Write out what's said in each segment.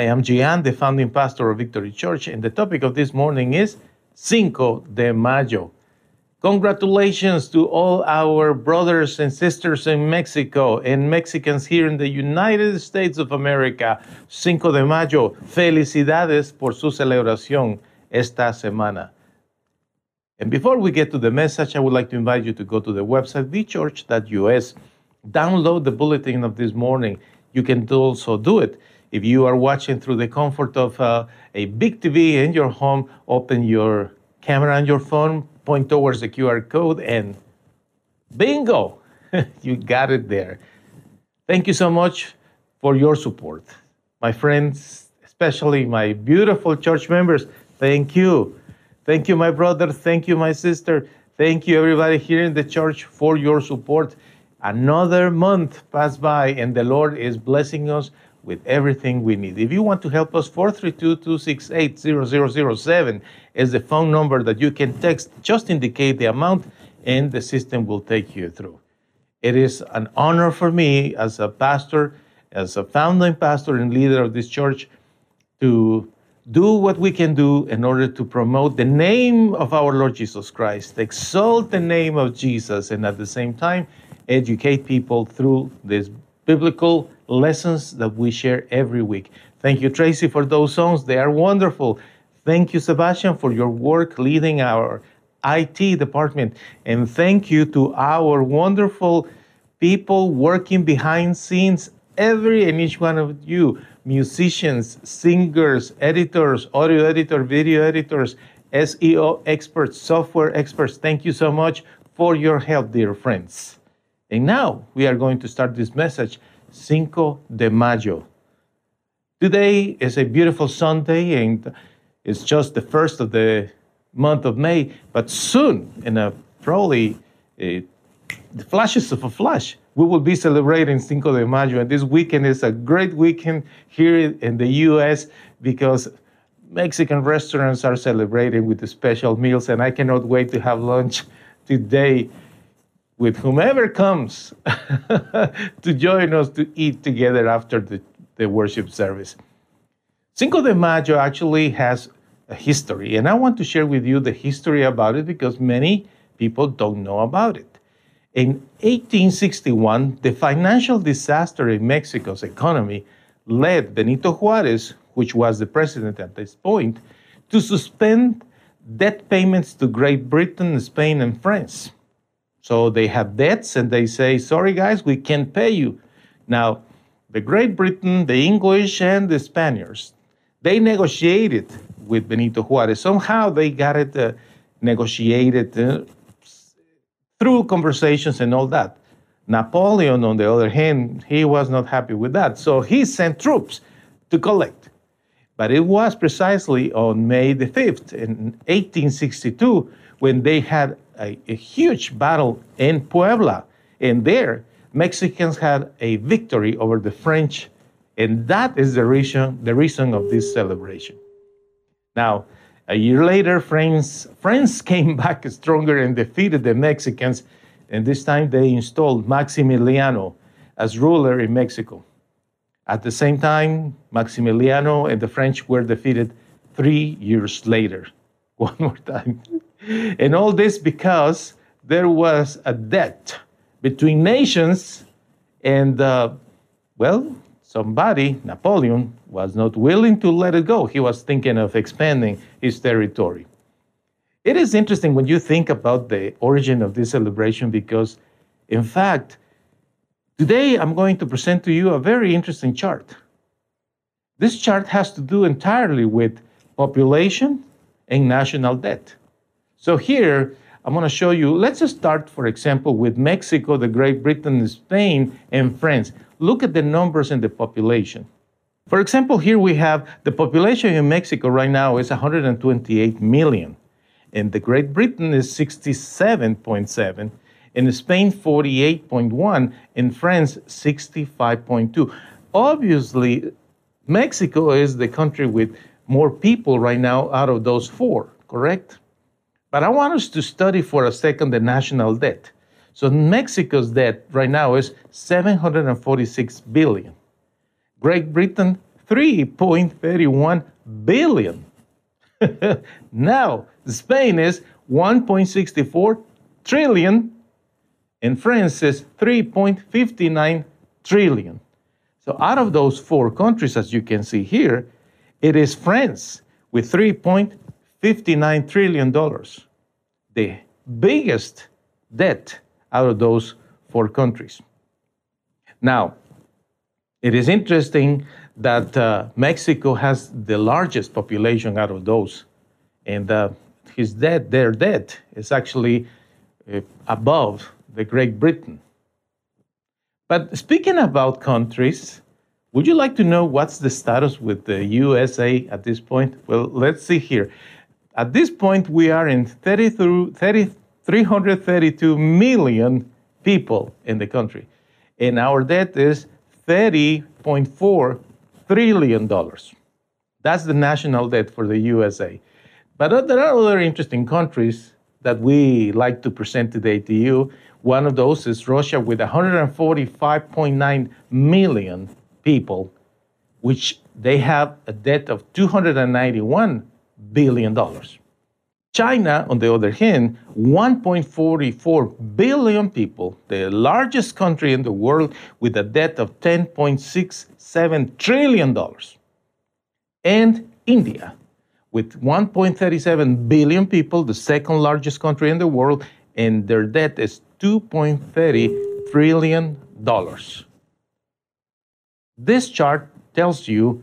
I am Gian, the founding pastor of Victory Church, and the topic of this morning is Cinco de Mayo. Congratulations to all our brothers and sisters in Mexico and Mexicans here in the United States of America. Cinco de Mayo, felicidades por su celebración esta semana. And before we get to the message, I would like to invite you to go to the website, thechurch.us. Download the bulletin of this morning. You can also do it if you are watching through the comfort of uh, a big TV in your home. Open your camera on your phone, point towards the QR code, and bingo, you got it there. Thank you so much for your support. My friends, especially my beautiful church members, thank you. Thank you, my brother. Thank you, my sister. Thank you, everybody here in the church, for your support. Another month passed by, and the Lord is blessing us with everything we need. If you want to help us, 432-268-0007 is the phone number that you can text. Just indicate the amount, and the system will take you through. It is an honor for me as a pastor, as a founding pastor and leader of this church, to do what we can do in order to promote the name of our Lord Jesus Christ, exalt the name of Jesus, and at the same time, educate people through these biblical lessons that we share every week. Thank you, Tracy, for those songs. They are wonderful. Thank you, Sebastian, for your work leading our IT department. And thank you to our wonderful people working behind scenes, every and each one of you musicians, singers, editors, audio editor, video editors, SEO experts, software experts. Thank you so much for your help, dear friends. And now we are going to start this message, Cinco de Mayo. Today is a beautiful Sunday and it's just the first of the month of May, but soon, in a probably uh, the flashes of a flash, we will be celebrating Cinco de Mayo, and this weekend is a great weekend here in the U.S. because Mexican restaurants are celebrating with the special meals, and I cannot wait to have lunch today with whomever comes to join us to eat together after the, the worship service. Cinco de Mayo actually has a history, and I want to share with you the history about it because many people don't know about it. In 1861, the financial disaster in Mexico's economy led Benito Juarez, which was the president at this point, to suspend debt payments to Great Britain, Spain, and France. So they have debts and they say, sorry guys, we can't pay you. Now, the Great Britain, the English, and the Spaniards, they negotiated with Benito Juarez. Somehow they got it uh, negotiated. Uh, through conversations and all that. Napoleon, on the other hand, he was not happy with that. So he sent troops to collect. But it was precisely on May the 5th in 1862 when they had a, a huge battle in Puebla. And there, Mexicans had a victory over the French. And that is the reason, the reason of this celebration. Now, a year later, France, France came back stronger and defeated the Mexicans, and this time they installed Maximiliano as ruler in Mexico. At the same time, Maximiliano and the French were defeated three years later. One more time. And all this because there was a debt between nations, and uh, well, somebody, Napoleon, was not willing to let it go. He was thinking of expanding his territory. It is interesting when you think about the origin of this celebration because, in fact, today I'm going to present to you a very interesting chart. This chart has to do entirely with population and national debt. So here, I'm going to show you, let's just start, for example, with Mexico, the Great Britain, Spain, and France look at the numbers in the population. For example, here we have the population in Mexico right now is 128 million. In the Great Britain is 67.7, in Spain 48.1, in France 65.2. Obviously, Mexico is the country with more people right now out of those four, correct? But I want us to study for a second the national debt. So Mexico's debt right now is 746 billion. Great Britain, 3.31 billion. now, Spain is 1.64 trillion, and France is 3.59 trillion. So, out of those four countries, as you can see here, it is France with 3.59 trillion dollars, the biggest debt out of those four countries. Now, it is interesting that uh, Mexico has the largest population out of those, and uh, his debt, their debt, is actually uh, above the Great Britain. But speaking about countries, would you like to know what's the status with the USA at this point? Well, let's see here. At this point, we are in 30 through 30, 332 million people in the country, and our debt is 30.4 trillion dollars. That's the national debt for the USA. But there are other interesting countries that we like to present today to you. One of those is Russia with 145.9 million people, which they have a debt of 291 billion dollars. China, on the other hand, 1.44 billion people, the largest country in the world with a debt of 10.67 trillion dollars. And India, with 1.37 billion people, the second largest country in the world, and their debt is 2.30 trillion dollars. This chart tells you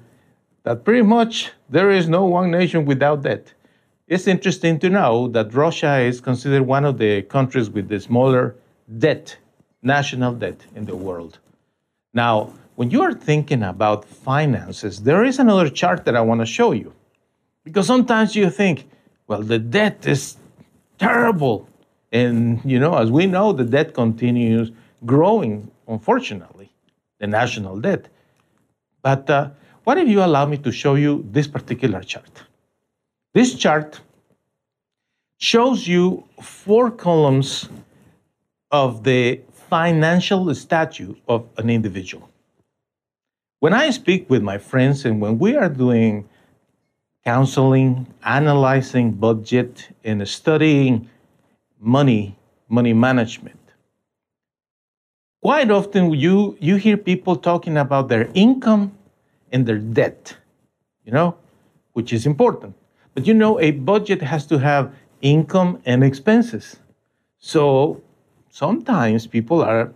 that pretty much there is no one nation without debt. It's interesting to know that Russia is considered one of the countries with the smaller debt, national debt in the world. Now, when you are thinking about finances, there is another chart that I want to show you. Because sometimes you think, well, the debt is terrible. And, you know, as we know, the debt continues growing, unfortunately, the national debt. But uh, what if you allow me to show you this particular chart? This chart shows you four columns of the financial status of an individual. When I speak with my friends and when we are doing counseling, analyzing budget, and studying money, money management, quite often you, you hear people talking about their income and their debt, you know, which is important. But you know, a budget has to have income and expenses. So sometimes people are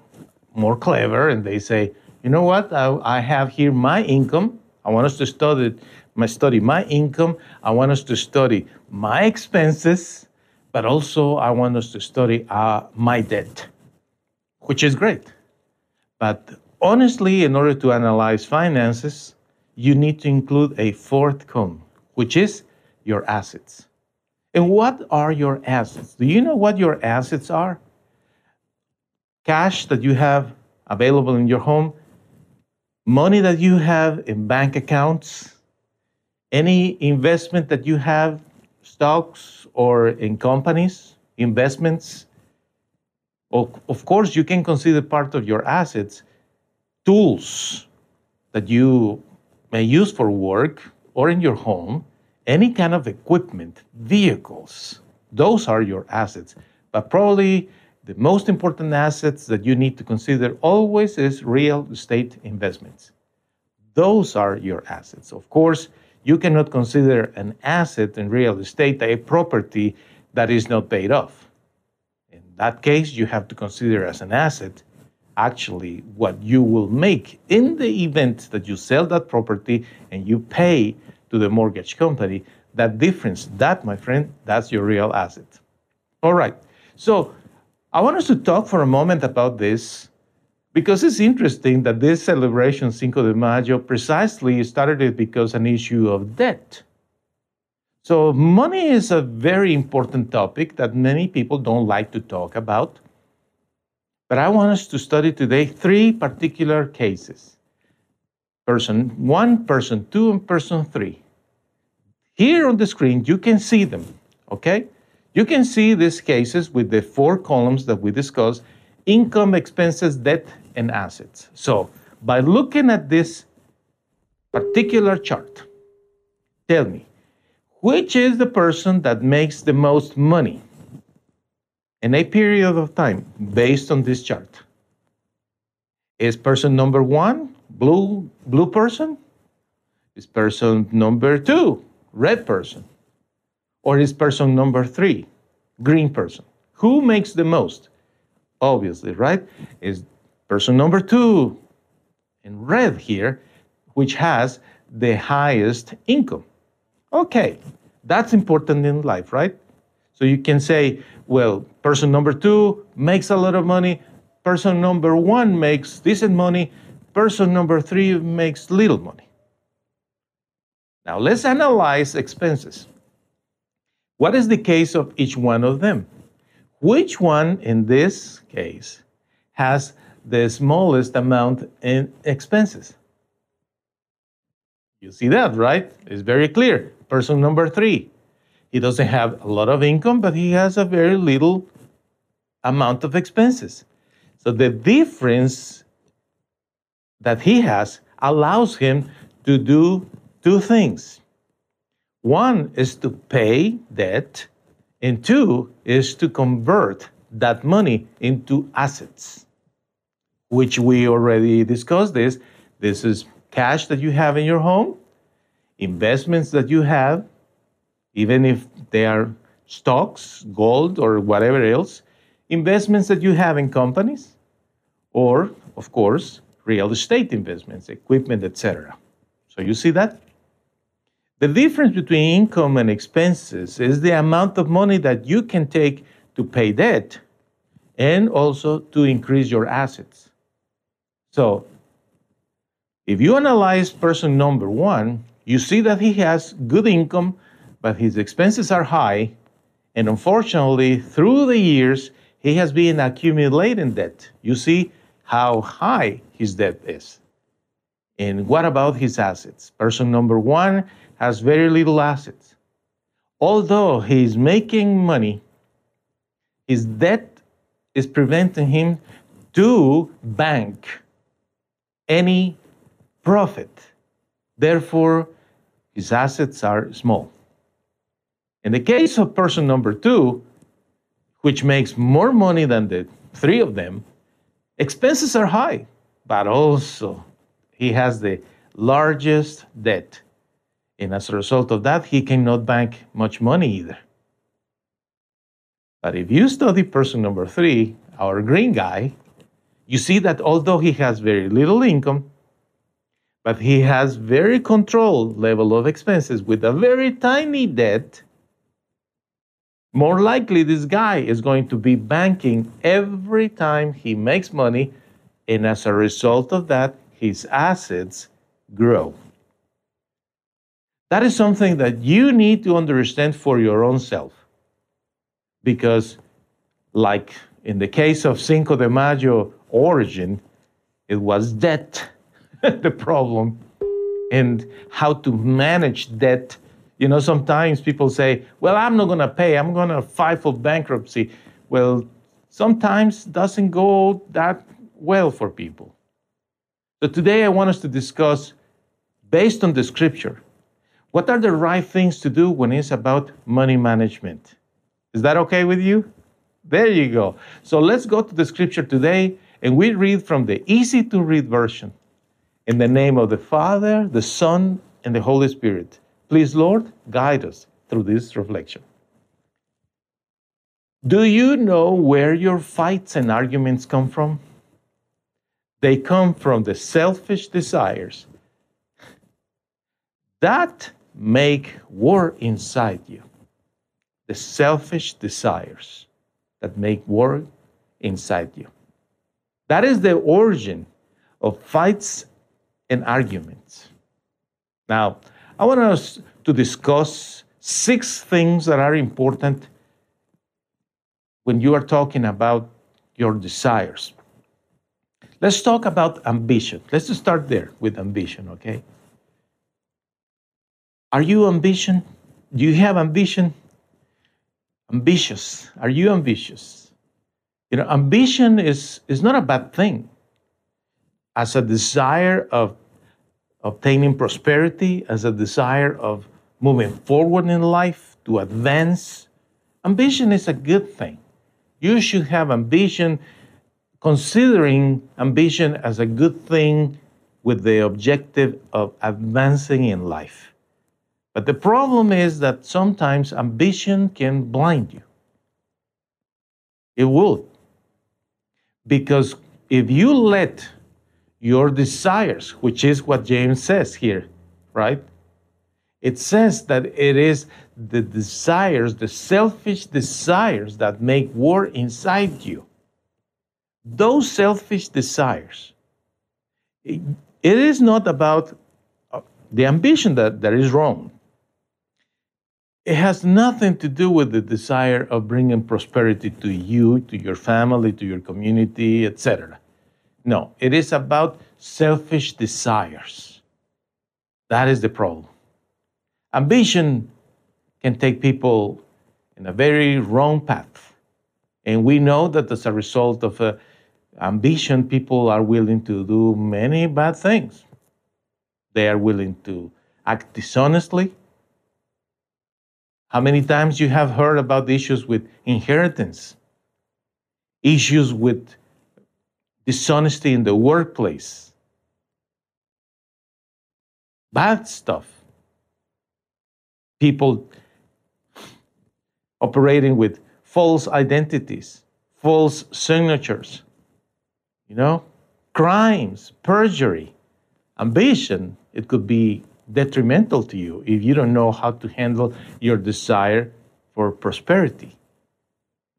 more clever and they say, you know what, I, I have here my income. I want us to study my study my income. I want us to study my expenses, but also I want us to study uh, my debt, which is great. But honestly, in order to analyze finances, you need to include a fourth column, which is your assets. And what are your assets? Do you know what your assets are? Cash that you have available in your home, money that you have in bank accounts, any investment that you have, stocks or in companies, investments. Of course, you can consider part of your assets tools that you may use for work or in your home any kind of equipment, vehicles, those are your assets. But probably the most important assets that you need to consider always is real estate investments. Those are your assets. Of course, you cannot consider an asset in real estate a property that is not paid off. In that case, you have to consider as an asset actually what you will make in the event that you sell that property and you pay to the mortgage company, that difference, that, my friend, that's your real asset. All right. So I want us to talk for a moment about this because it's interesting that this celebration, Cinco de Mayo, precisely started it because an issue of debt. So money is a very important topic that many people don't like to talk about. But I want us to study today three particular cases. Person one, person two, and person three. Here on the screen, you can see them, okay? You can see these cases with the four columns that we discussed, income, expenses, debt, and assets. So by looking at this particular chart, tell me, which is the person that makes the most money in a period of time based on this chart? Is person number one blue blue person? Is person number two red person? Or is person number three green person? Who makes the most? Obviously, right? Is person number two in red here, which has the highest income. Okay, that's important in life, right? So you can say, well, person number two makes a lot of money, person number one makes decent money, person number three makes little money. Now let's analyze expenses. What is the case of each one of them? Which one in this case has the smallest amount in expenses? You see that, right? It's very clear. Person number three. He doesn't have a lot of income, but he has a very little amount of expenses. So the difference that he has allows him to do two things. One is to pay debt, and two is to convert that money into assets, which we already discussed this. This is cash that you have in your home, investments that you have, even if they are stocks, gold, or whatever else, investments that you have in companies, or, of course, real estate investments, equipment, etc. So you see that? The difference between income and expenses is the amount of money that you can take to pay debt and also to increase your assets. So, if you analyze person number one, you see that he has good income, but his expenses are high. And unfortunately, through the years, he has been accumulating debt. You see how high his debt is. And what about his assets? Person number one has very little assets. Although he's making money, his debt is preventing him to bank any profit. Therefore, his assets are small. In the case of person number two, which makes more money than the three of them, expenses are high, but also he has the largest debt and as a result of that, he cannot bank much money either. But if you study person number three, our green guy, you see that although he has very little income, but he has very controlled level of expenses with a very tiny debt, more likely this guy is going to be banking every time he makes money, and as a result of that, his assets grow. That is something that you need to understand for your own self. Because, like in the case of Cinco de Mayo origin, it was debt, the problem, and how to manage debt. You know, sometimes people say, well, I'm not going to pay, I'm going to file for bankruptcy. Well, sometimes doesn't go that well for people. So today I want us to discuss, based on the scripture, what are the right things to do when it's about money management? Is that okay with you? There you go. So let's go to the scripture today and we read from the easy to read version. In the name of the Father, the Son, and the Holy Spirit. Please, Lord, guide us through this reflection. Do you know where your fights and arguments come from? They come from the selfish desires. That make war inside you. The selfish desires that make war inside you. That is the origin of fights and arguments. Now, I want us to discuss six things that are important when you are talking about your desires. Let's talk about ambition. Let's start there with ambition, okay? Are you ambition? Do you have ambition? Ambitious. Are you ambitious? You know, ambition is, is not a bad thing. As a desire of, obtaining prosperity, as a desire of moving forward in life, to advance, ambition is a good thing. You should have ambition, considering ambition as a good thing with the objective of advancing in life. But the problem is that sometimes ambition can blind you. It will. Because if you let your desires, which is what James says here, right? It says that it is the desires, the selfish desires that make war inside you. Those selfish desires, it is not about uh, the ambition that, that is wrong. It has nothing to do with the desire of bringing prosperity to you, to your family, to your community, etc. No, it is about selfish desires. That is the problem. Ambition can take people in a very wrong path. And we know that as a result of uh, ambition, people are willing to do many bad things. They are willing to act dishonestly, how many times you have heard about issues with inheritance, issues with dishonesty in the workplace, bad stuff, people operating with false identities, false signatures, you know, crimes, perjury, ambition. It could be detrimental to you if you don't know how to handle your desire for prosperity.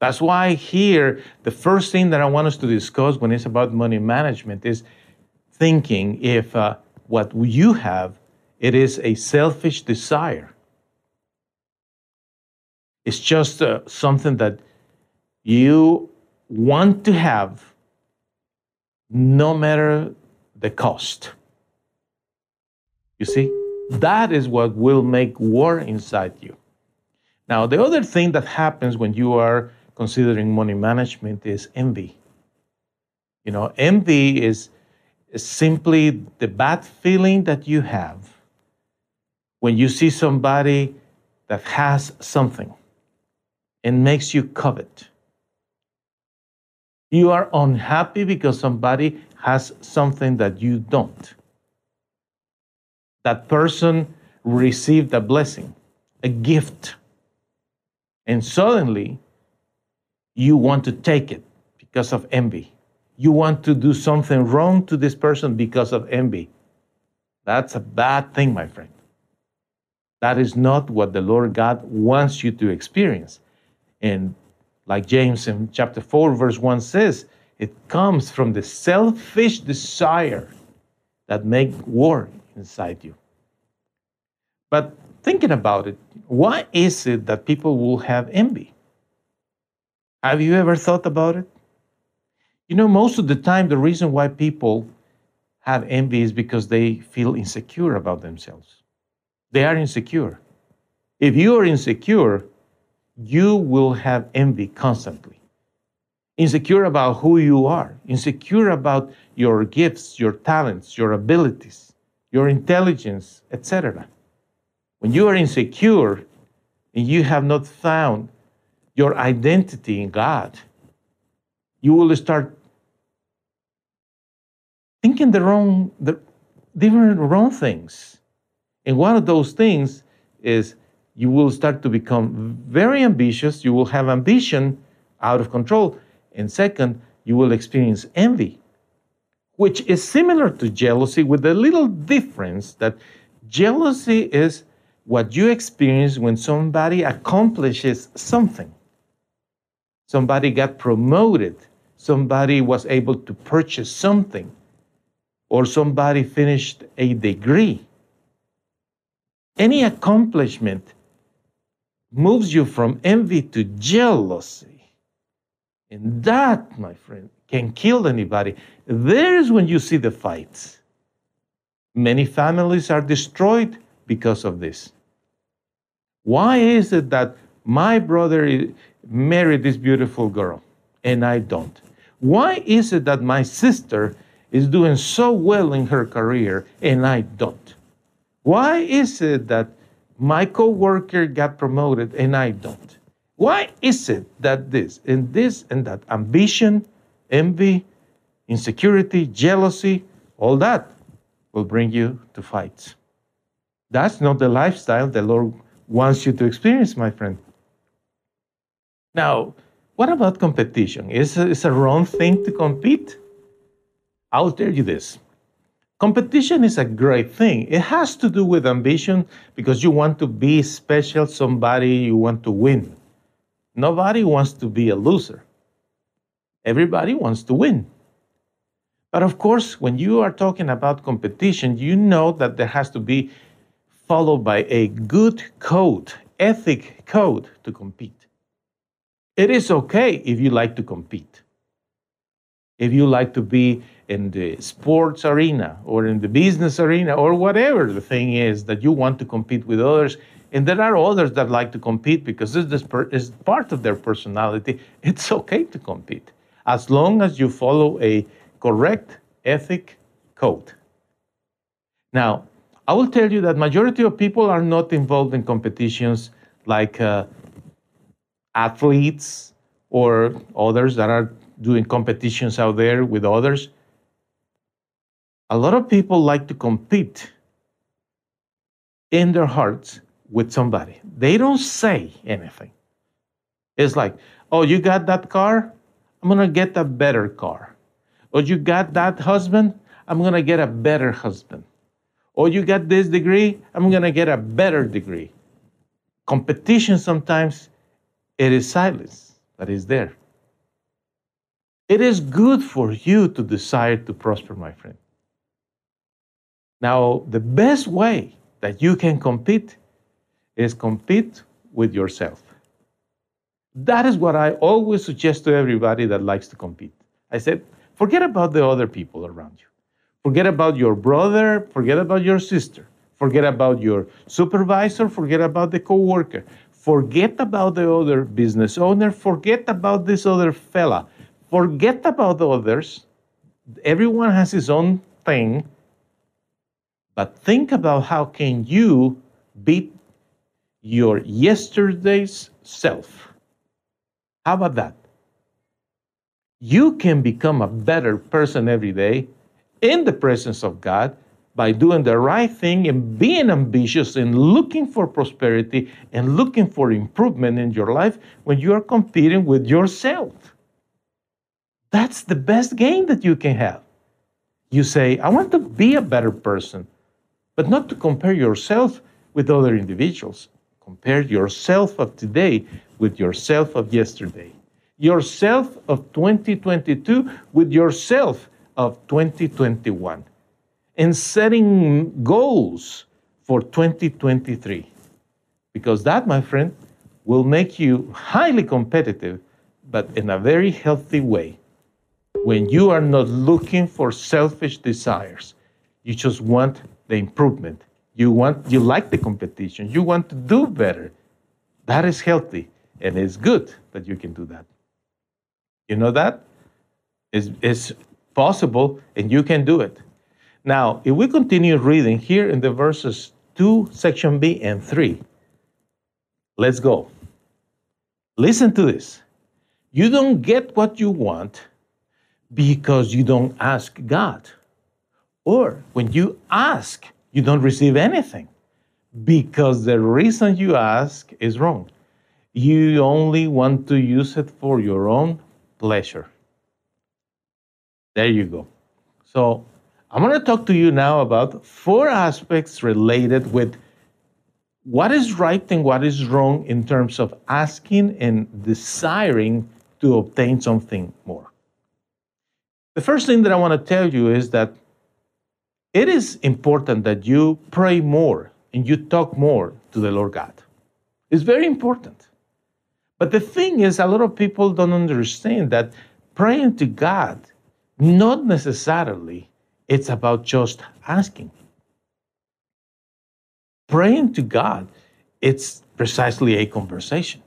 That's why here, the first thing that I want us to discuss when it's about money management is thinking if uh, what you have, it is a selfish desire. It's just uh, something that you want to have no matter the cost. You see? That is what will make war inside you. Now, the other thing that happens when you are considering money management is envy. You know, envy is, is simply the bad feeling that you have when you see somebody that has something and makes you covet. You are unhappy because somebody has something that you don't that person received a blessing, a gift, and suddenly you want to take it because of envy. You want to do something wrong to this person because of envy. That's a bad thing, my friend. That is not what the Lord God wants you to experience. And like James in chapter 4, verse 1 says, it comes from the selfish desire that make war inside you. But thinking about it, why is it that people will have envy? Have you ever thought about it? You know, most of the time, the reason why people have envy is because they feel insecure about themselves. They are insecure. If you are insecure, you will have envy constantly. Insecure about who you are, insecure about your gifts, your talents, your abilities, your intelligence, etc. When you are insecure and you have not found your identity in God, you will start thinking the wrong, the different wrong things. And one of those things is you will start to become very ambitious. You will have ambition out of control. And second, you will experience envy, which is similar to jealousy with a little difference that jealousy is what you experience when somebody accomplishes something. Somebody got promoted, somebody was able to purchase something, or somebody finished a degree. Any accomplishment moves you from envy to jealousy. And that, my friend, can kill anybody. There's when you see the fights. Many families are destroyed because of this. Why is it that my brother married this beautiful girl and I don't? Why is it that my sister is doing so well in her career and I don't? Why is it that my coworker got promoted and I don't? Why is it that this and this and that ambition, envy, insecurity, jealousy, all that will bring you to fights? That's not the lifestyle the Lord wants you to experience, my friend. Now, what about competition? Is it a wrong thing to compete? I'll tell you this. Competition is a great thing. It has to do with ambition because you want to be special, somebody, you want to win. Nobody wants to be a loser. Everybody wants to win. But of course, when you are talking about competition, you know that there has to be followed by a good code, ethic code to compete. It is okay if you like to compete. If you like to be in the sports arena or in the business arena or whatever the thing is that you want to compete with others, and there are others that like to compete because this is part of their personality, it's okay to compete as long as you follow a correct ethic code. Now, I will tell you that majority of people are not involved in competitions like uh, athletes or others that are doing competitions out there with others. A lot of people like to compete in their hearts with somebody. They don't say anything. It's like, oh, you got that car? I'm going to get a better car. Or you got that husband? I'm going to get a better husband. Or you got this degree? I'm going to get a better degree. Competition sometimes it is silence, that is there. It is good for you to desire to prosper, my friend. Now, the best way that you can compete is compete with yourself. That is what I always suggest to everybody that likes to compete. I said, forget about the other people around you. Forget about your brother, forget about your sister, forget about your supervisor, forget about the coworker, forget about the other business owner, forget about this other fella, forget about the others. Everyone has his own thing, but think about how can you beat your yesterday's self. How about that? You can become a better person every day in the presence of God by doing the right thing and being ambitious and looking for prosperity and looking for improvement in your life when you are competing with yourself. That's the best game that you can have. You say, I want to be a better person, but not to compare yourself with other individuals. Compare yourself of today with yourself of yesterday. Yourself of 2022 with yourself of 2021. And setting goals for 2023. Because that, my friend, will make you highly competitive, but in a very healthy way. When you are not looking for selfish desires, you just want the improvement you want you like the competition. You want to do better. That is healthy and it's good that you can do that. You know that? It's, it's possible and you can do it. Now, if we continue reading here in the verses 2, section B, and 3, let's go. Listen to this. You don't get what you want because you don't ask God. Or when you ask, you don't receive anything because the reason you ask is wrong. You only want to use it for your own pleasure. There you go. So, I'm going to talk to you now about four aspects related with what is right and what is wrong in terms of asking and desiring to obtain something more. The first thing that I want to tell you is that it is important that you pray more and you talk more to the Lord God. It's very important. But the thing is, a lot of people don't understand that praying to God, not necessarily it's about just asking. Praying to God, it's precisely a conversation.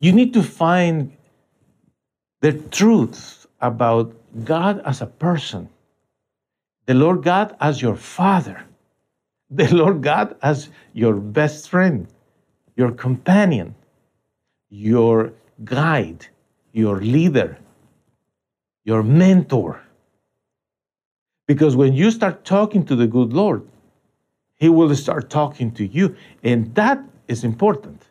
You need to find the truth about God as a person, the Lord God as your father, the Lord God as your best friend, your companion, your guide, your leader, your mentor. Because when you start talking to the good Lord, He will start talking to you. And that is important.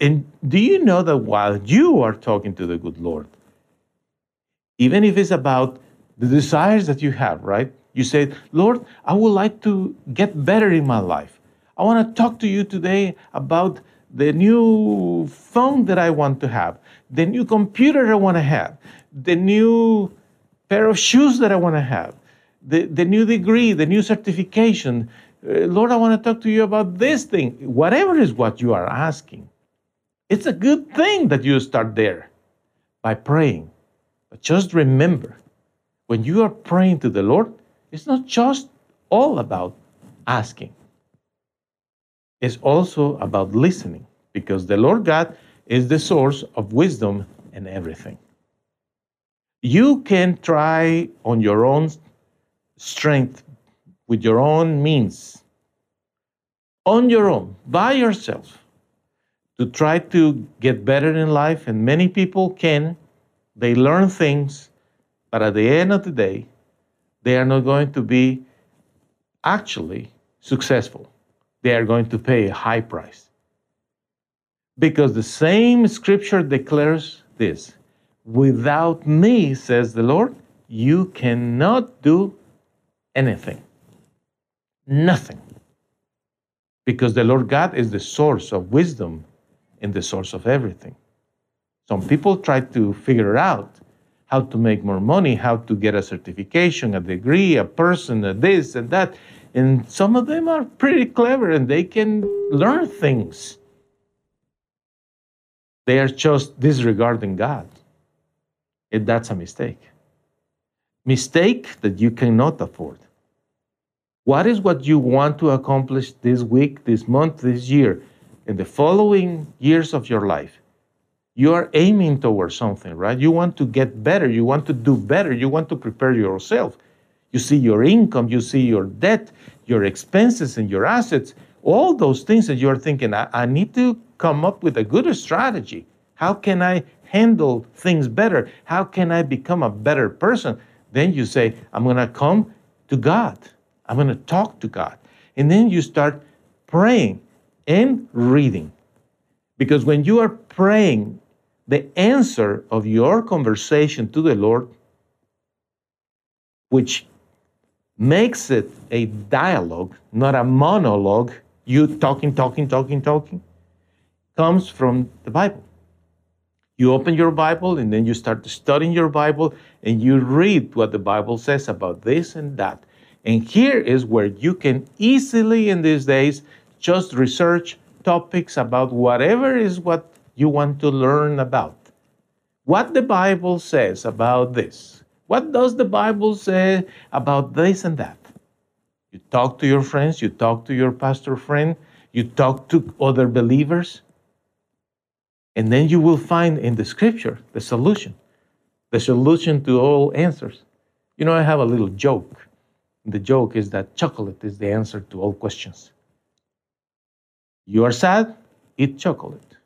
And do you know that while you are talking to the good Lord, even if it's about the desires that you have, right? You say, Lord, I would like to get better in my life. I want to talk to you today about the new phone that I want to have, the new computer I want to have, the new pair of shoes that I want to have, the, the new degree, the new certification. Uh, Lord, I want to talk to you about this thing. Whatever is what you are asking, it's a good thing that you start there by praying. But just remember, when you are praying to the Lord, it's not just all about asking. It's also about listening because the Lord God is the source of wisdom and everything. You can try on your own strength, with your own means, on your own, by yourself, to try to get better in life, and many people can. They learn things, but at the end of the day, they are not going to be actually successful. They are going to pay a high price. Because the same scripture declares this Without me, says the Lord, you cannot do anything. Nothing. Because the Lord God is the source of wisdom and the source of everything. Some people try to figure out how to make more money, how to get a certification, a degree, a person, a this and that. And some of them are pretty clever and they can learn things. They are just disregarding God. And that's a mistake. Mistake that you cannot afford. What is what you want to accomplish this week, this month, this year, in the following years of your life? You are aiming towards something, right? You want to get better. You want to do better. You want to prepare yourself. You see your income, you see your debt, your expenses, and your assets, all those things that you're thinking, I, I need to come up with a good strategy. How can I handle things better? How can I become a better person? Then you say, I'm going to come to God. I'm going to talk to God. And then you start praying and reading. Because when you are praying, the answer of your conversation to the Lord, which makes it a dialogue, not a monologue, you talking, talking, talking, talking, comes from the Bible. You open your Bible and then you start studying your Bible and you read what the Bible says about this and that. And here is where you can easily, in these days, just research topics about whatever is what you want to learn about. What the Bible says about this. What does the Bible say about this and that? You talk to your friends, you talk to your pastor friend, you talk to other believers, and then you will find in the scripture the solution, the solution to all answers. You know, I have a little joke. The joke is that chocolate is the answer to all questions. You are sad? Eat chocolate.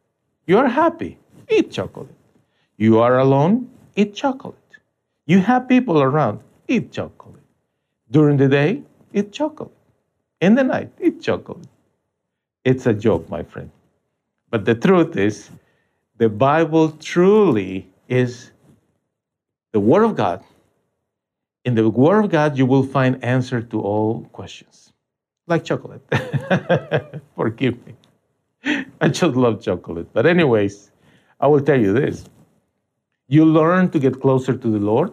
You are happy? Eat chocolate. You are alone? Eat chocolate. You have people around? Eat chocolate. During the day? Eat chocolate. In the night? Eat chocolate. It's a joke, my friend. But the truth is, the Bible truly is the Word of God. In the Word of God, you will find answer to all questions, like chocolate. Forgive me. I just love chocolate. But, anyways, I will tell you this you learn to get closer to the Lord.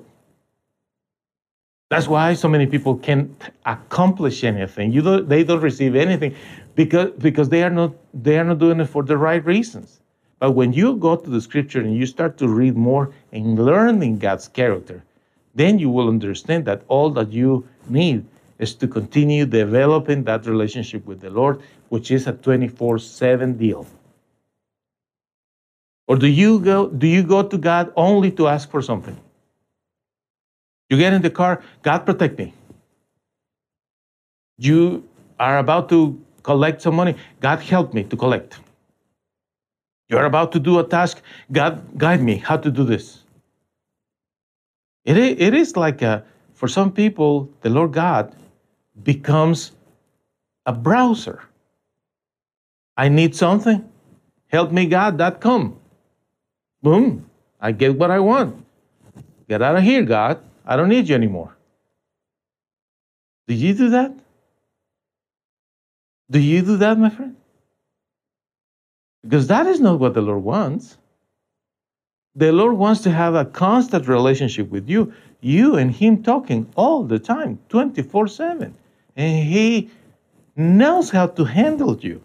That's why so many people can't accomplish anything. You don't, they don't receive anything because, because they, are not, they are not doing it for the right reasons. But when you go to the scripture and you start to read more and learning God's character, then you will understand that all that you need is to continue developing that relationship with the Lord, which is a 24 7 deal. Or do you go do you go to God only to ask for something? You get in the car, God protect me. You are about to collect some money, God help me to collect. You're about to do a task, God guide me how to do this. It, is like a, for some people, the Lord God becomes a browser. I need something, help me God.com. Boom, I get what I want. Get out of here, God. I don't need you anymore. Did you do that? Do you do that, my friend? Because that is not what the Lord wants. The Lord wants to have a constant relationship with you, you and Him talking all the time, 24 7. And He knows how to handle you.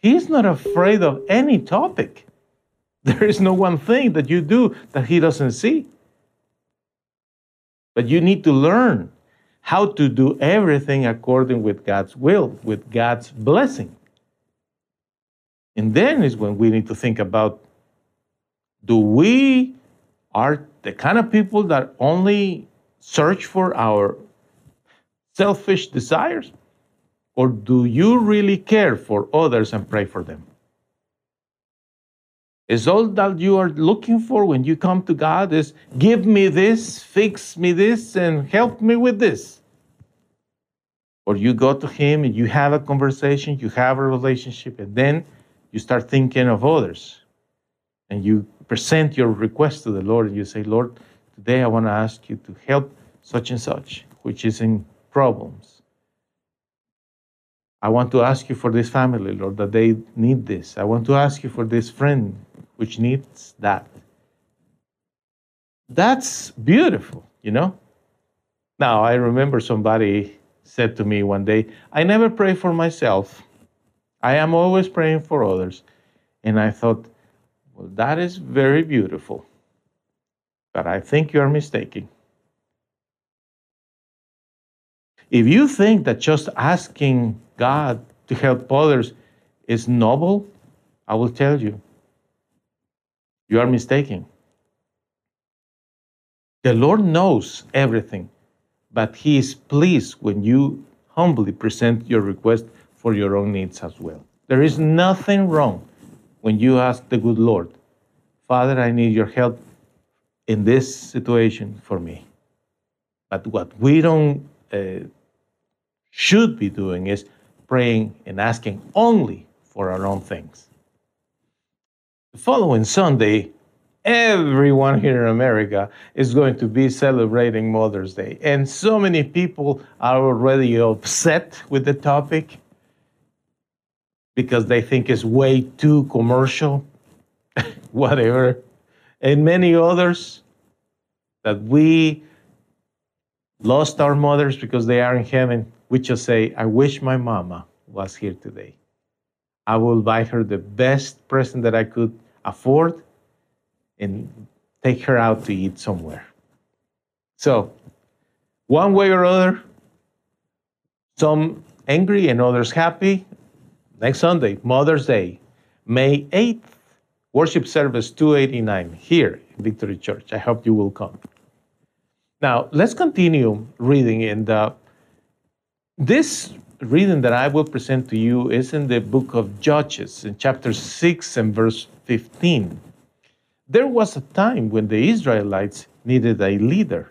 He's not afraid of any topic. There is no one thing that you do that He doesn't see. But you need to learn how to do everything according with God's will, with God's blessing. And then is when we need to think about do we are the kind of people that only search for our selfish desires? Or do you really care for others and pray for them? Is all that you are looking for when you come to God is give me this, fix me this, and help me with this? Or you go to Him and you have a conversation, you have a relationship, and then you start thinking of others. And you present your request to the Lord and you say, Lord, today I want to ask you to help such and such, which is in problems. I want to ask you for this family, Lord, that they need this. I want to ask you for this friend which needs that. That's beautiful, you know? Now, I remember somebody said to me one day, I never pray for myself. I am always praying for others. And I thought, well, that is very beautiful. But I think you are mistaken. If you think that just asking God to help others is noble, I will tell you, you are mistaken. The Lord knows everything, but He is pleased when you humbly present your request for your own needs as well. There is nothing wrong when you ask the good Lord, Father, I need your help in this situation for me. But what we don't uh, should be doing is praying and asking only for our own things. The following Sunday, everyone here in America is going to be celebrating Mother's Day. And so many people are already upset with the topic because they think it's way too commercial, whatever. And many others that we lost our mothers because they are in heaven, we just say, I wish my mama was here today. I will buy her the best present that I could afford and take her out to eat somewhere. So, one way or other, some angry and others happy. Next Sunday, Mother's Day, May 8th, worship service 289 here in Victory Church. I hope you will come. Now, let's continue reading in the uh, this reading that I will present to you is in the book of Judges, in chapter 6 and verse 15. There was a time when the Israelites needed a leader.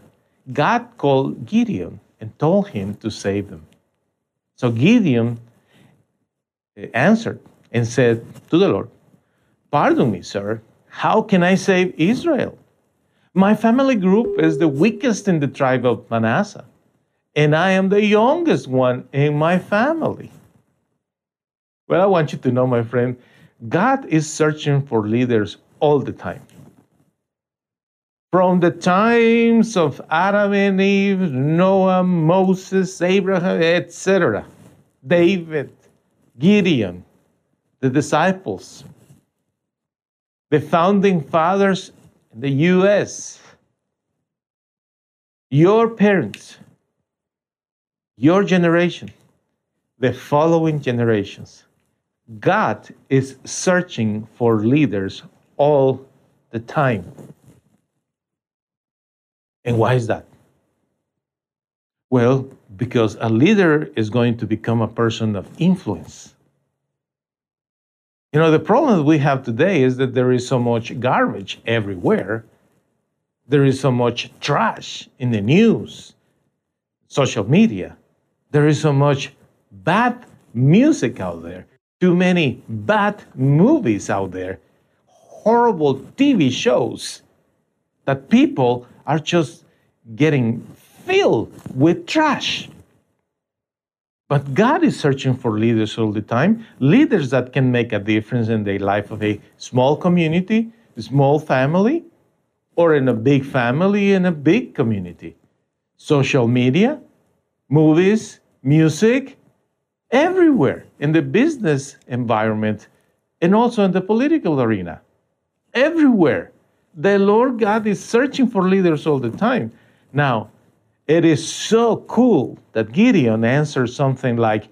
God called Gideon and told him to save them. So Gideon Uh, answered and said to the Lord, Pardon me, sir, how can I save Israel? My family group is the weakest in the tribe of Manasseh and I am the youngest one in my family. Well, I want you to know, my friend, God is searching for leaders all the time. From the times of Adam and Eve, Noah, Moses, Abraham, etc., David, Gideon, the disciples, the founding fathers in the U.S., your parents, your generation, the following generations. God is searching for leaders all the time. And why is that? Well, because a leader is going to become a person of influence. You know, the problem that we have today is that there is so much garbage everywhere. There is so much trash in the news, social media. There is so much bad music out there, too many bad movies out there, horrible TV shows that people are just getting filled with trash. But God is searching for leaders all the time, leaders that can make a difference in the life of a small community, a small family, or in a big family in a big community. Social media, movies, music, everywhere in the business environment and also in the political arena. Everywhere. The Lord God is searching for leaders all the time. Now, it is so cool that Gideon answers something like,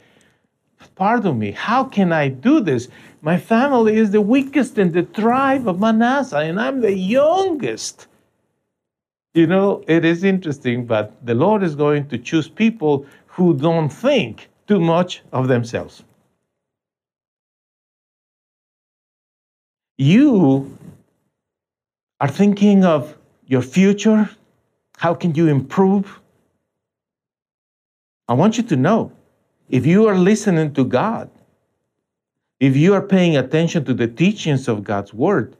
Pardon me, how can I do this? My family is the weakest in the tribe of Manasseh, and I'm the youngest. You know, it is interesting, but the Lord is going to choose people who don't think too much of themselves. You are thinking of your future. How can you improve? I want you to know if you are listening to God, if you are paying attention to the teachings of God's word,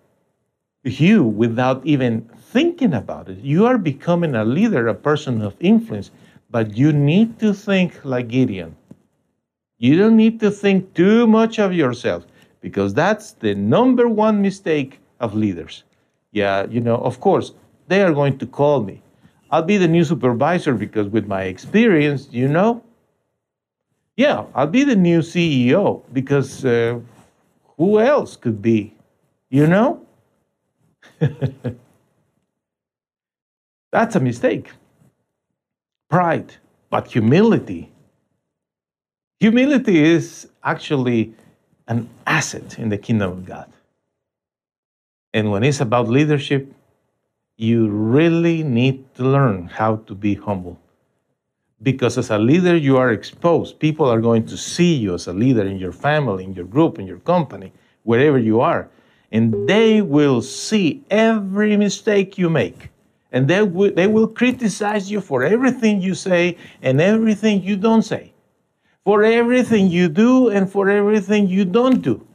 you, without even thinking about it, you are becoming a leader, a person of influence. But you need to think like Gideon. You don't need to think too much of yourself because that's the number one mistake of leaders. Yeah, you know, of course, they are going to call me. I'll be the new supervisor because with my experience, you know, yeah, I'll be the new CEO because uh, who else could be, you know? That's a mistake. Pride, but humility. Humility is actually an asset in the kingdom of God. And when it's about leadership, you really need to learn how to be humble. Because as a leader, you are exposed. People are going to see you as a leader in your family, in your group, in your company, wherever you are. And they will see every mistake you make. And they will, they will criticize you for everything you say and everything you don't say, for everything you do and for everything you don't do.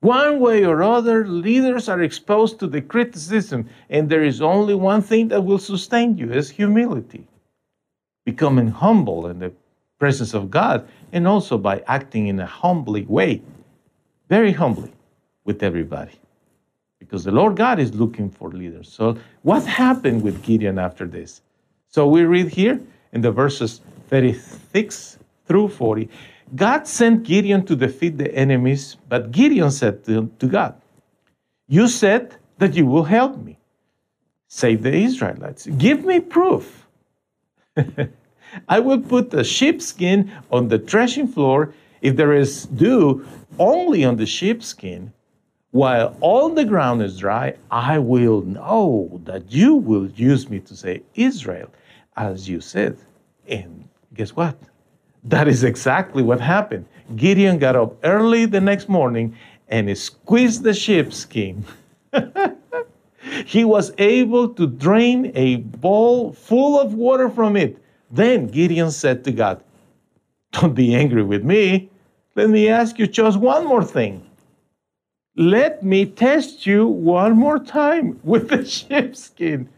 One way or other, leaders are exposed to the criticism, and there is only one thing that will sustain you is humility. Becoming humble in the presence of God, and also by acting in a humbly way, very humbly with everybody. Because the Lord God is looking for leaders. So, what happened with Gideon after this? So, we read here in the verses 36 through 40 God sent Gideon to defeat the enemies, but Gideon said to, God, You said that you will help me. Save the Israelites. Give me proof. I will put the sheepskin on the threshing floor if there is dew only on the sheepskin. While all the ground is dry, I will know that you will use me to save Israel, as you said. And guess what? That is exactly what happened. Gideon got up early the next morning and squeezed the sheepskin. he was able to drain a bowl full of water from it. Then Gideon said to God, Don't be angry with me. Let me ask you just one more thing. Let me test you one more time with the sheepskin.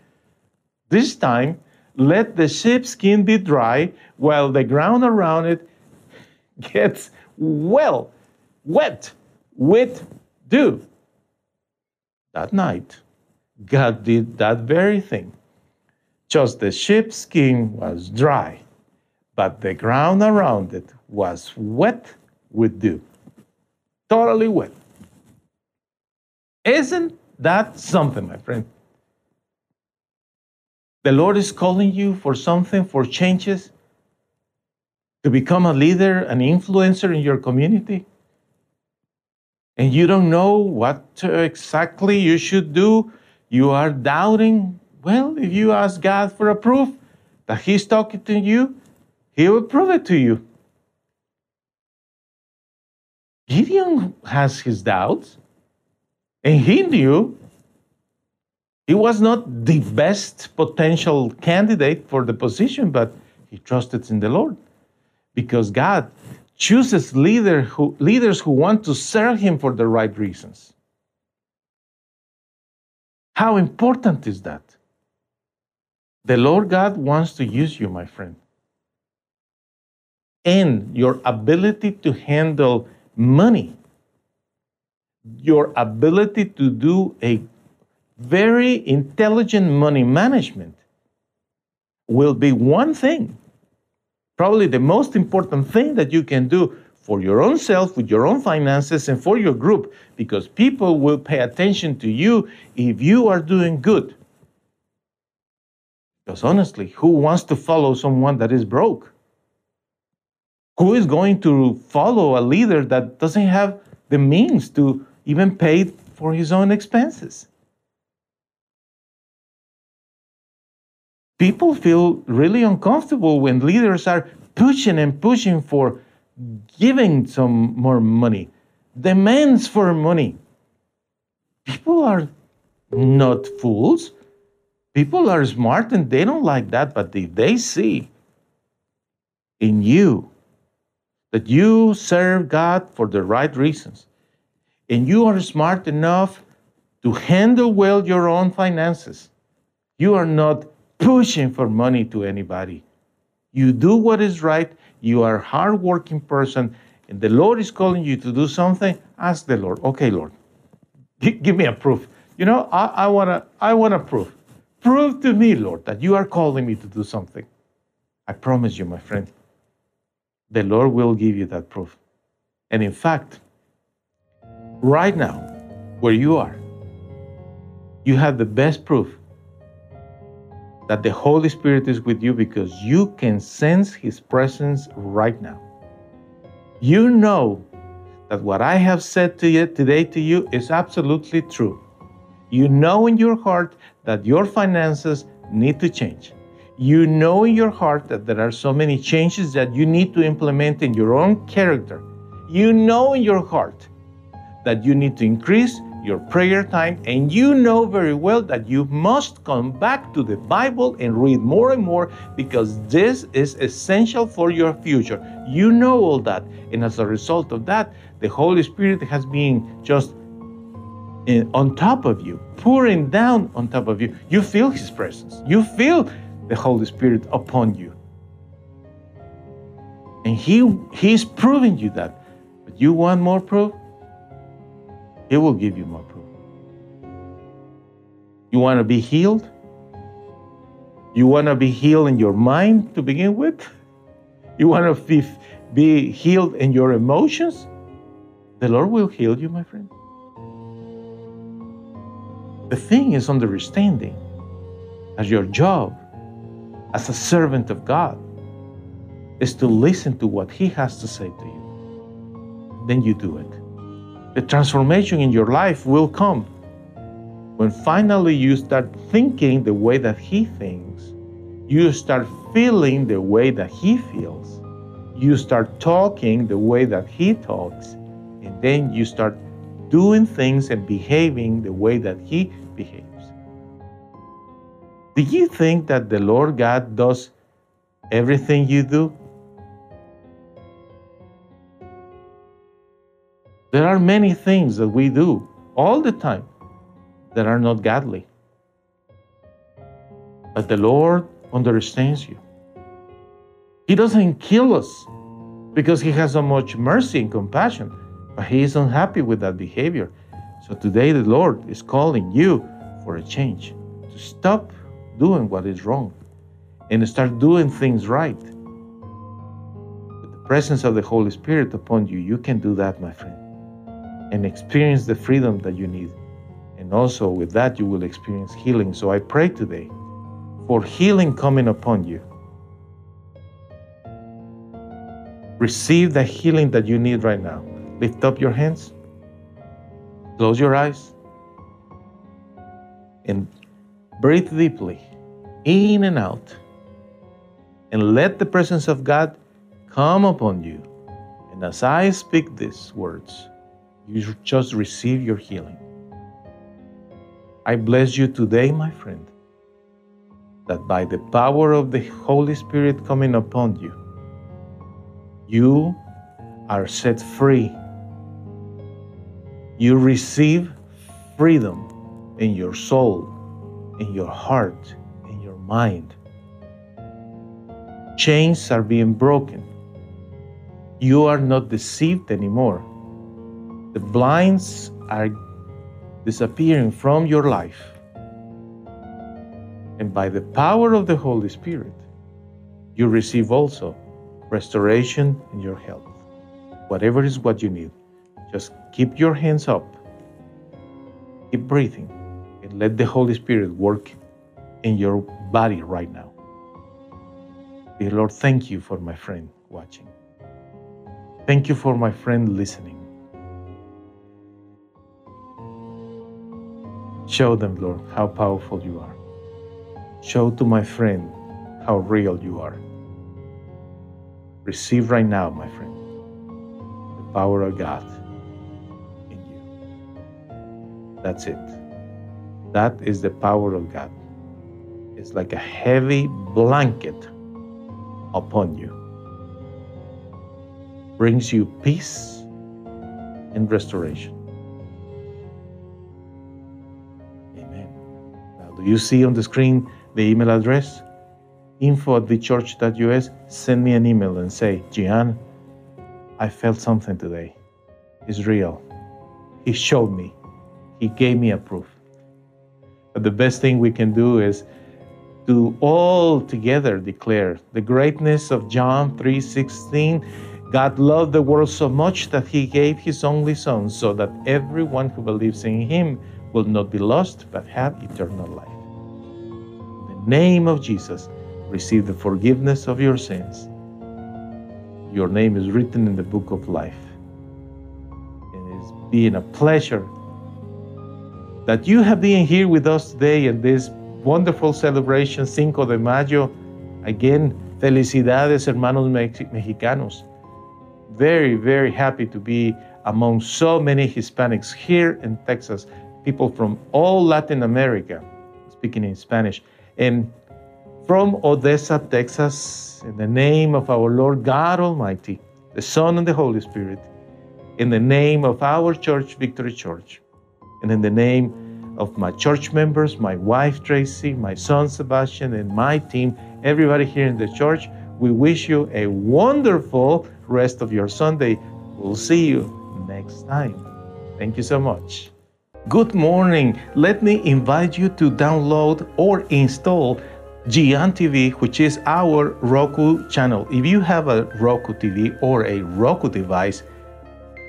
This time, let the sheepskin be dry while the ground around it gets well wet with dew. That night, God did that very thing. Just the sheepskin was dry, but the ground around it was wet with dew. Totally wet. Isn't that something, my friend? The Lord is calling you for something, for changes, to become a leader, an influencer in your community. And you don't know what exactly you should do. You are doubting. Well, if you ask God for a proof that He's talking to you, He will prove it to you. Gideon has his doubts, and he knew he was not the best potential candidate for the position, but he trusted in the Lord because God chooses leader who, leaders who want to serve Him for the right reasons. How important is that? The Lord God wants to use you, my friend. And your ability to handle money, your ability to do a very intelligent money management will be one thing, probably the most important thing that you can do for your own self, with your own finances, and for your group, because people will pay attention to you if you are doing good. Because honestly, who wants to follow someone that is broke? Who is going to follow a leader that doesn't have the means to even pay for his own expenses? People feel really uncomfortable when leaders are pushing and pushing for giving some more money, demands for money. People are not fools. People are smart and they don't like that, but if they see in you that you serve God for the right reasons and you are smart enough to handle well your own finances, you are not pushing for money to anybody. You do what is right, you are a hardworking person, and the Lord is calling you to do something, ask the Lord, okay, Lord, give me a proof. You know, I, I wanna I wanna proof. Prove to me, Lord, that you are calling me to do something. I promise you, my friend, the Lord will give you that proof. And in fact, right now, where you are, you have the best proof that the Holy Spirit is with you because you can sense His presence right now. You know that what I have said to you today to you is absolutely true. You know in your heart that your finances need to change. You know in your heart that there are so many changes that you need to implement in your own character. You know in your heart that you need to increase your prayer time, and you know very well that you must come back to the Bible and read more and more because this is essential for your future. You know all that, and as a result of that, the Holy Spirit has been just in, on top of you, pouring down on top of you. You feel His presence. You feel the Holy Spirit upon you. And He He's proving you that. But you want more proof? He will give you more proof. You want to be healed? You want to be healed in your mind to begin with? You want to be, be healed in your emotions? The Lord will heal you, my friend. The thing is understanding as your job as a servant of God is to listen to what He has to say to you. Then you do it. The transformation in your life will come when finally you start thinking the way that He thinks, you start feeling the way that He feels, you start talking the way that He talks, and then you start doing things and behaving the way that He behaves. Do you think that the Lord God does everything you do? There are many things that we do all the time that are not godly. But the Lord understands you. He doesn't kill us because He has so much mercy and compassion, but He is unhappy with that behavior. So today the Lord is calling you for a change to stop doing what is wrong and start doing things right. With the presence of the Holy Spirit upon you, you can do that, my friend, and experience the freedom that you need. And also with that, you will experience healing. So I pray today for healing coming upon you. Receive the healing that you need right now. Lift up your hands. Close your eyes and breathe deeply in and out. and let the presence of God come upon you. And as I speak these words, you just receive your healing. I bless you today, my friend, that by the power of the Holy Spirit coming upon you, you are set free. You receive freedom in your soul, in your heart, in your mind. Chains are being broken. You are not deceived anymore. The blinds are disappearing from your life. And by the power of the Holy Spirit, you receive also restoration in your health. Whatever is what you need, just keep your hands up, keep breathing, and let the Holy Spirit work in your body right now. Dear Lord, thank you for my friend watching. Thank you for my friend listening. Show them, Lord, how powerful you are. Show to my friend how real you are. Receive right now, my friend, the power of God in you. That's it. That is the power of God. It's like a heavy blanket upon you. Brings you peace and restoration. Do you see on the screen the email address? Info at thechurch.us. Send me an email and say, Gian, I felt something today. It's real. He showed me. He gave me a proof. But the best thing we can do is to all together declare the greatness of John 3:16. God loved the world so much that he gave his only son so that everyone who believes in him will not be lost but have eternal life. In the name of Jesus, receive the forgiveness of your sins. Your name is written in the book of life. It is being a pleasure that you have been here with us today in this wonderful celebration, Cinco de Mayo. Again, felicidades, hermanos mexicanos. Very, very happy to be among so many Hispanics here in Texas, people from all Latin America, speaking in Spanish. And from Odessa, Texas, in the name of our Lord God Almighty, the Son and the Holy Spirit, in the name of our church, Victory Church, and in the name of my church members, my wife Tracy, my son Sebastian, and my team, everybody here in the church, we wish you a wonderful rest of your Sunday. We'll see you next time. Thank you so much. Good morning. Let me invite you to download or install Gian TV, which is our Roku channel. If you have a Roku TV or a Roku device,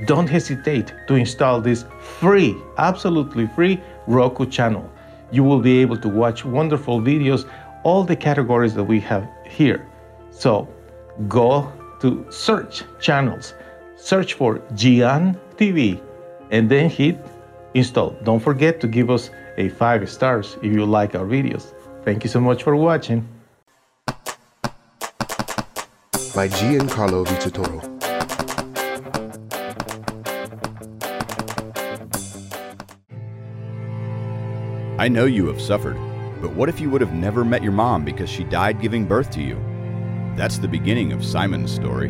don't hesitate to install this free, absolutely free Roku channel. You will be able to watch wonderful videos, all the categories that we have here. So go to search channels, search for Gian TV, and then hit install. Don't forget to give us a five stars if you like our videos. Thank you so much for watching. By Giancarlo Vitatoro. I know you have suffered, but what if you would have never met your mom because she died giving birth to you? That's the beginning of Simon's story.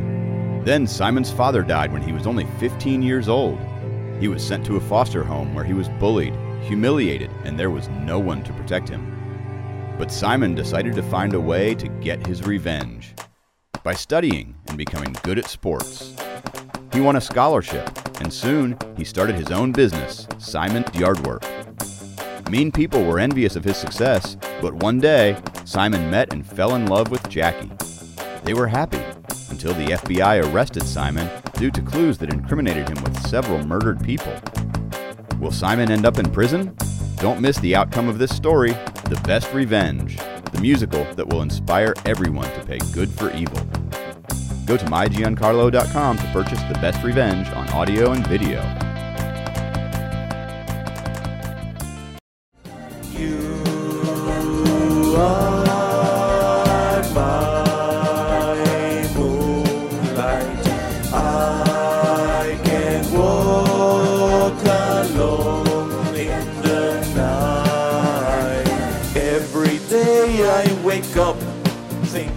Then Simon's father died when he was only 15 years old. He was sent to a foster home where he was bullied, humiliated, and there was no one to protect him. But Simon decided to find a way to get his revenge by studying and becoming good at sports. He won a scholarship, and soon he started his own business, Simon's Yardwork. Mean people were envious of his success, but one day, Simon met and fell in love with Jackie. They were happy until the FBI arrested Simon due to clues that incriminated him with several murdered people. Will Simon end up in prison? Don't miss the outcome of this story The Best Revenge, the musical that will inspire everyone to pay good for evil. Go to mygiancarlo.com to purchase The Best Revenge on audio and video.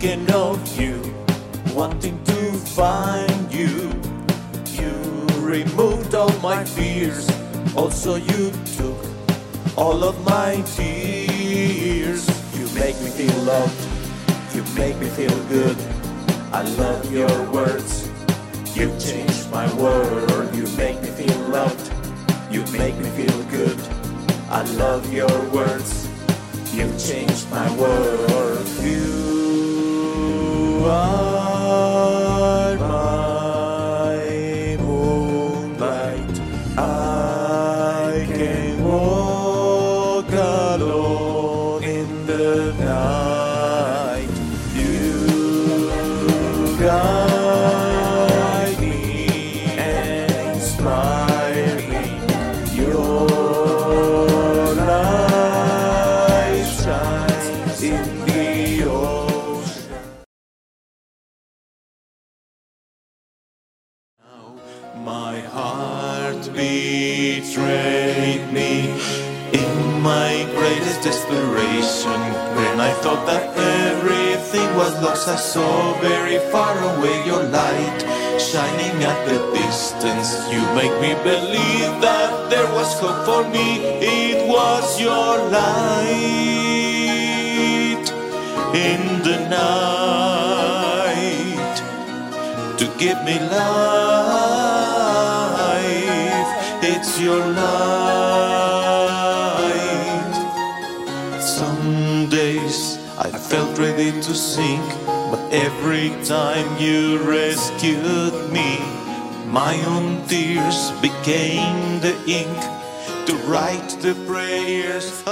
thinking of you, wanting to find you. You removed all my fears, also you took all of my tears. You make me feel loved, you make me feel good. I love your words, you changed my world. You make me feel loved, you make me feel good. I love your words, you changed my world. time you rescued me, my own tears became the ink to write the prayers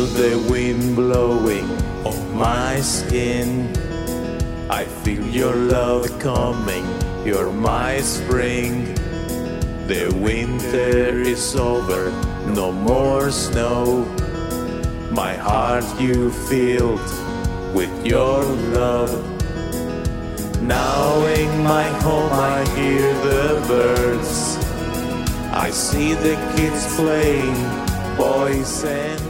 feel the wind blowing off my skin. I feel your love coming, you're my spring. The winter is over, no more snow. My heart you filled with your love. Now in my home I hear the birds. I see the kids playing, boys and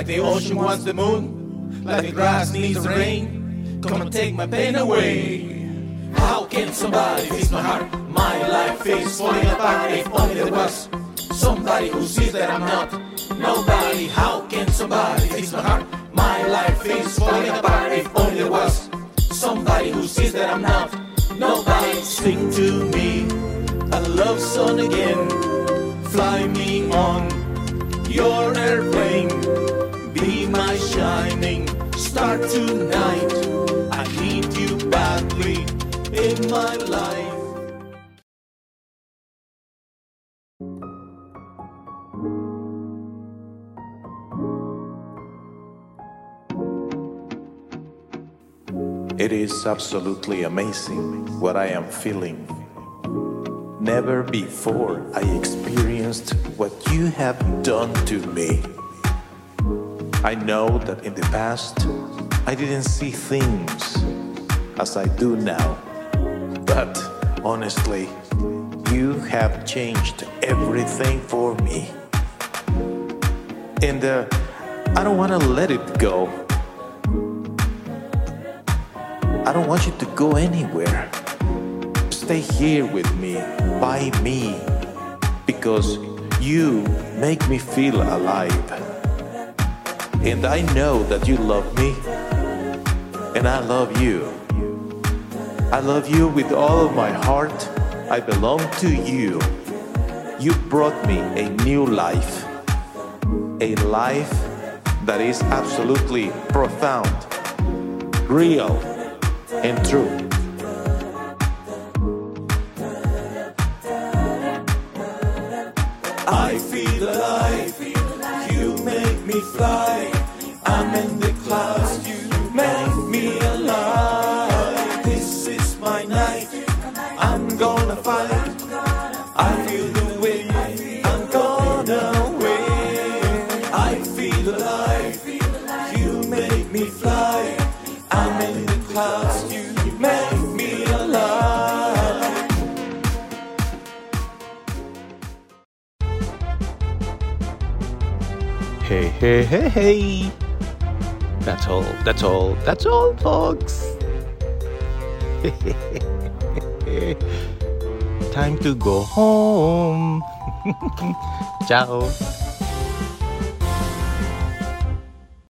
Like the ocean wants the moon, like the grass needs the rain. Come and take my pain away. How can somebody fix my heart? My life is falling apart. If only there was somebody who sees that I'm not nobody. How can somebody fix my heart? My life is falling apart. If only there was somebody who sees that I'm not nobody. Sing to me a love song again. Fly me on your airplane. My shining star tonight. I need you badly in my life. It is absolutely amazing what I am feeling. Never before I experienced what you have done to me. I know that in the past I didn't see things as I do now. But honestly, you have changed everything for me. And uh, I don't want to let it go. I don't want you to go anywhere. Stay here with me, by me, because you make me feel alive. And I know that you love me, and I love you. I love you with all of my heart. I belong to you. You brought me a new life, a life that is absolutely profound, real, and true. Hey, hey, hey. That's all, that's all, that's all, folks. Time to go home. Ciao.